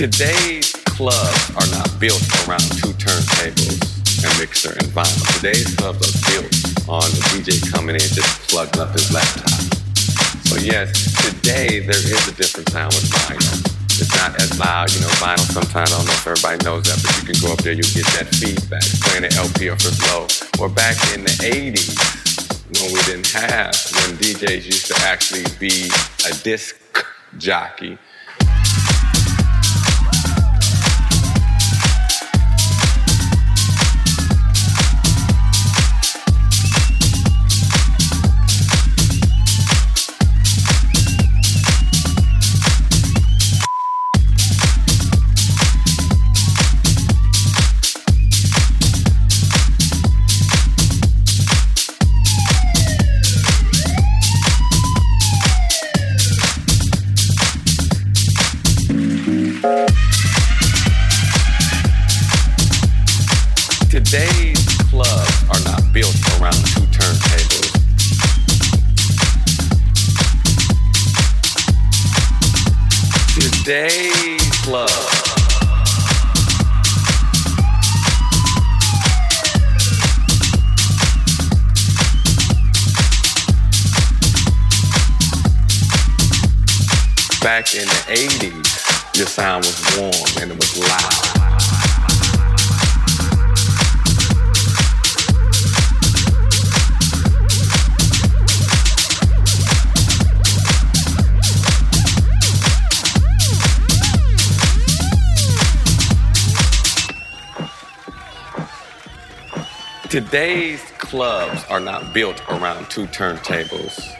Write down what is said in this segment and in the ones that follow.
Today's clubs are not built around two turntables, and mixer, and vinyl. Today's clubs are built on the DJ coming in just plugging up his laptop. So yes, today there is a different sound with vinyl. It's not as loud, you know, vinyl sometimes, I don't know if everybody knows that, but you can go up there, you'll get that feedback, playing an LP or for slow. Or back in the 80s, when we didn't have, when DJs used to actually be a disc jockey, in the 80s, your sound was warm and it was loud. Today's clubs are not built around two turntables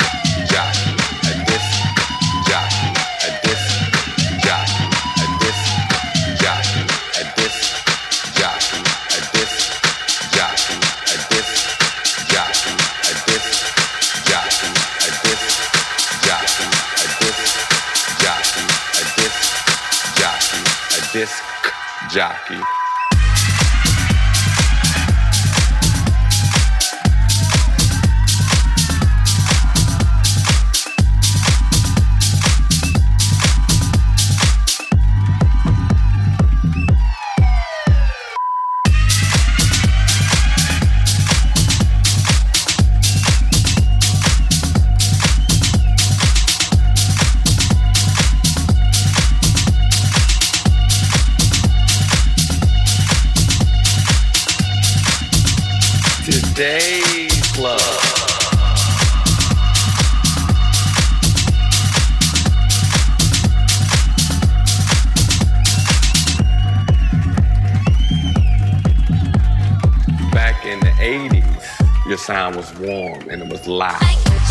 jockey. today's love. Back in the 80s, your sound was warm and it was loud.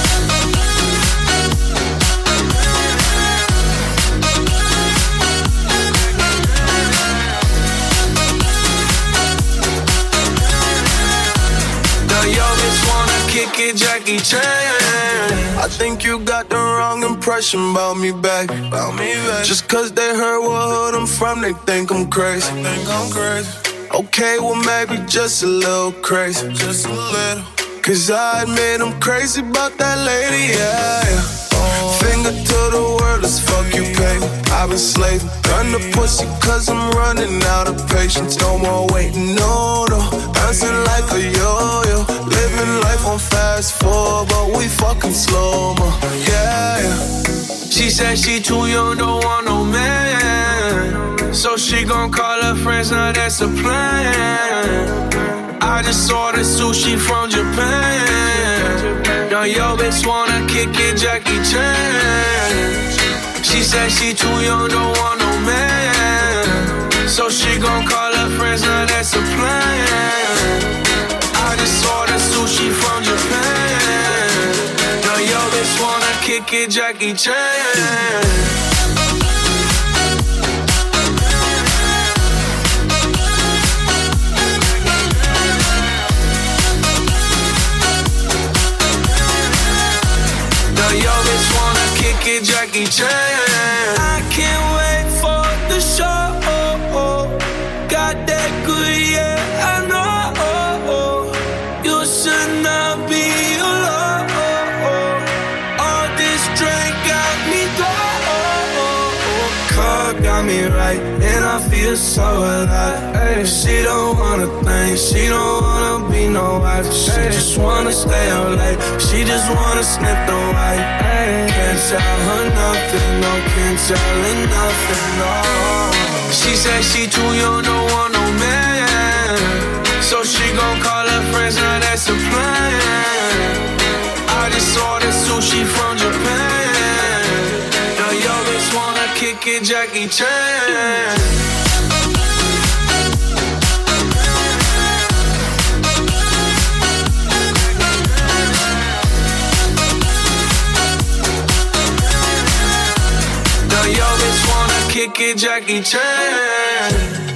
Kick it, Jackie Chan. I think you got the wrong impression about me back. About me back. Just cause they heard what hood I'm from, they think I'm crazy. Think I'm crazy. Okay, well maybe just a little crazy. Just a little. Cause I admit I'm crazy about that lady, yeah. yeah. Finger to the world, as fuck you pay. I've been slaving, run the pussy cause I'm running out of patience. No more waiting, no, no. Bouncing like a yo-yo. Living life on fast forward, but we fucking slow mo. Yeah, yeah. She said she too young, don't want no man. So she gon' call her friends, now that's a plan. I just ordered sushi from Japan. Now yo bitch wanna kick it, Jackie Chan. She said she too young, don't want no man. So she gon' call her friends, now that's a plan. I just sushi from Japan. Now yo bitch wanna kick it, Jackie Chan. like Jackie Chan. I can't I so alive. Hey, she don't wanna think, she don't wanna be no wife. She just wanna stay out late, she just wanna sniff the white. Can't tell her nothing, no, can't tell her nothing, no. She said she too young, don't want no man. So she gon' call her friends, now that's a plan. I just ordered sushi from Japan. Now yo bitch wanna kick it, Jackie Chan. Kick it, Jackie Chan.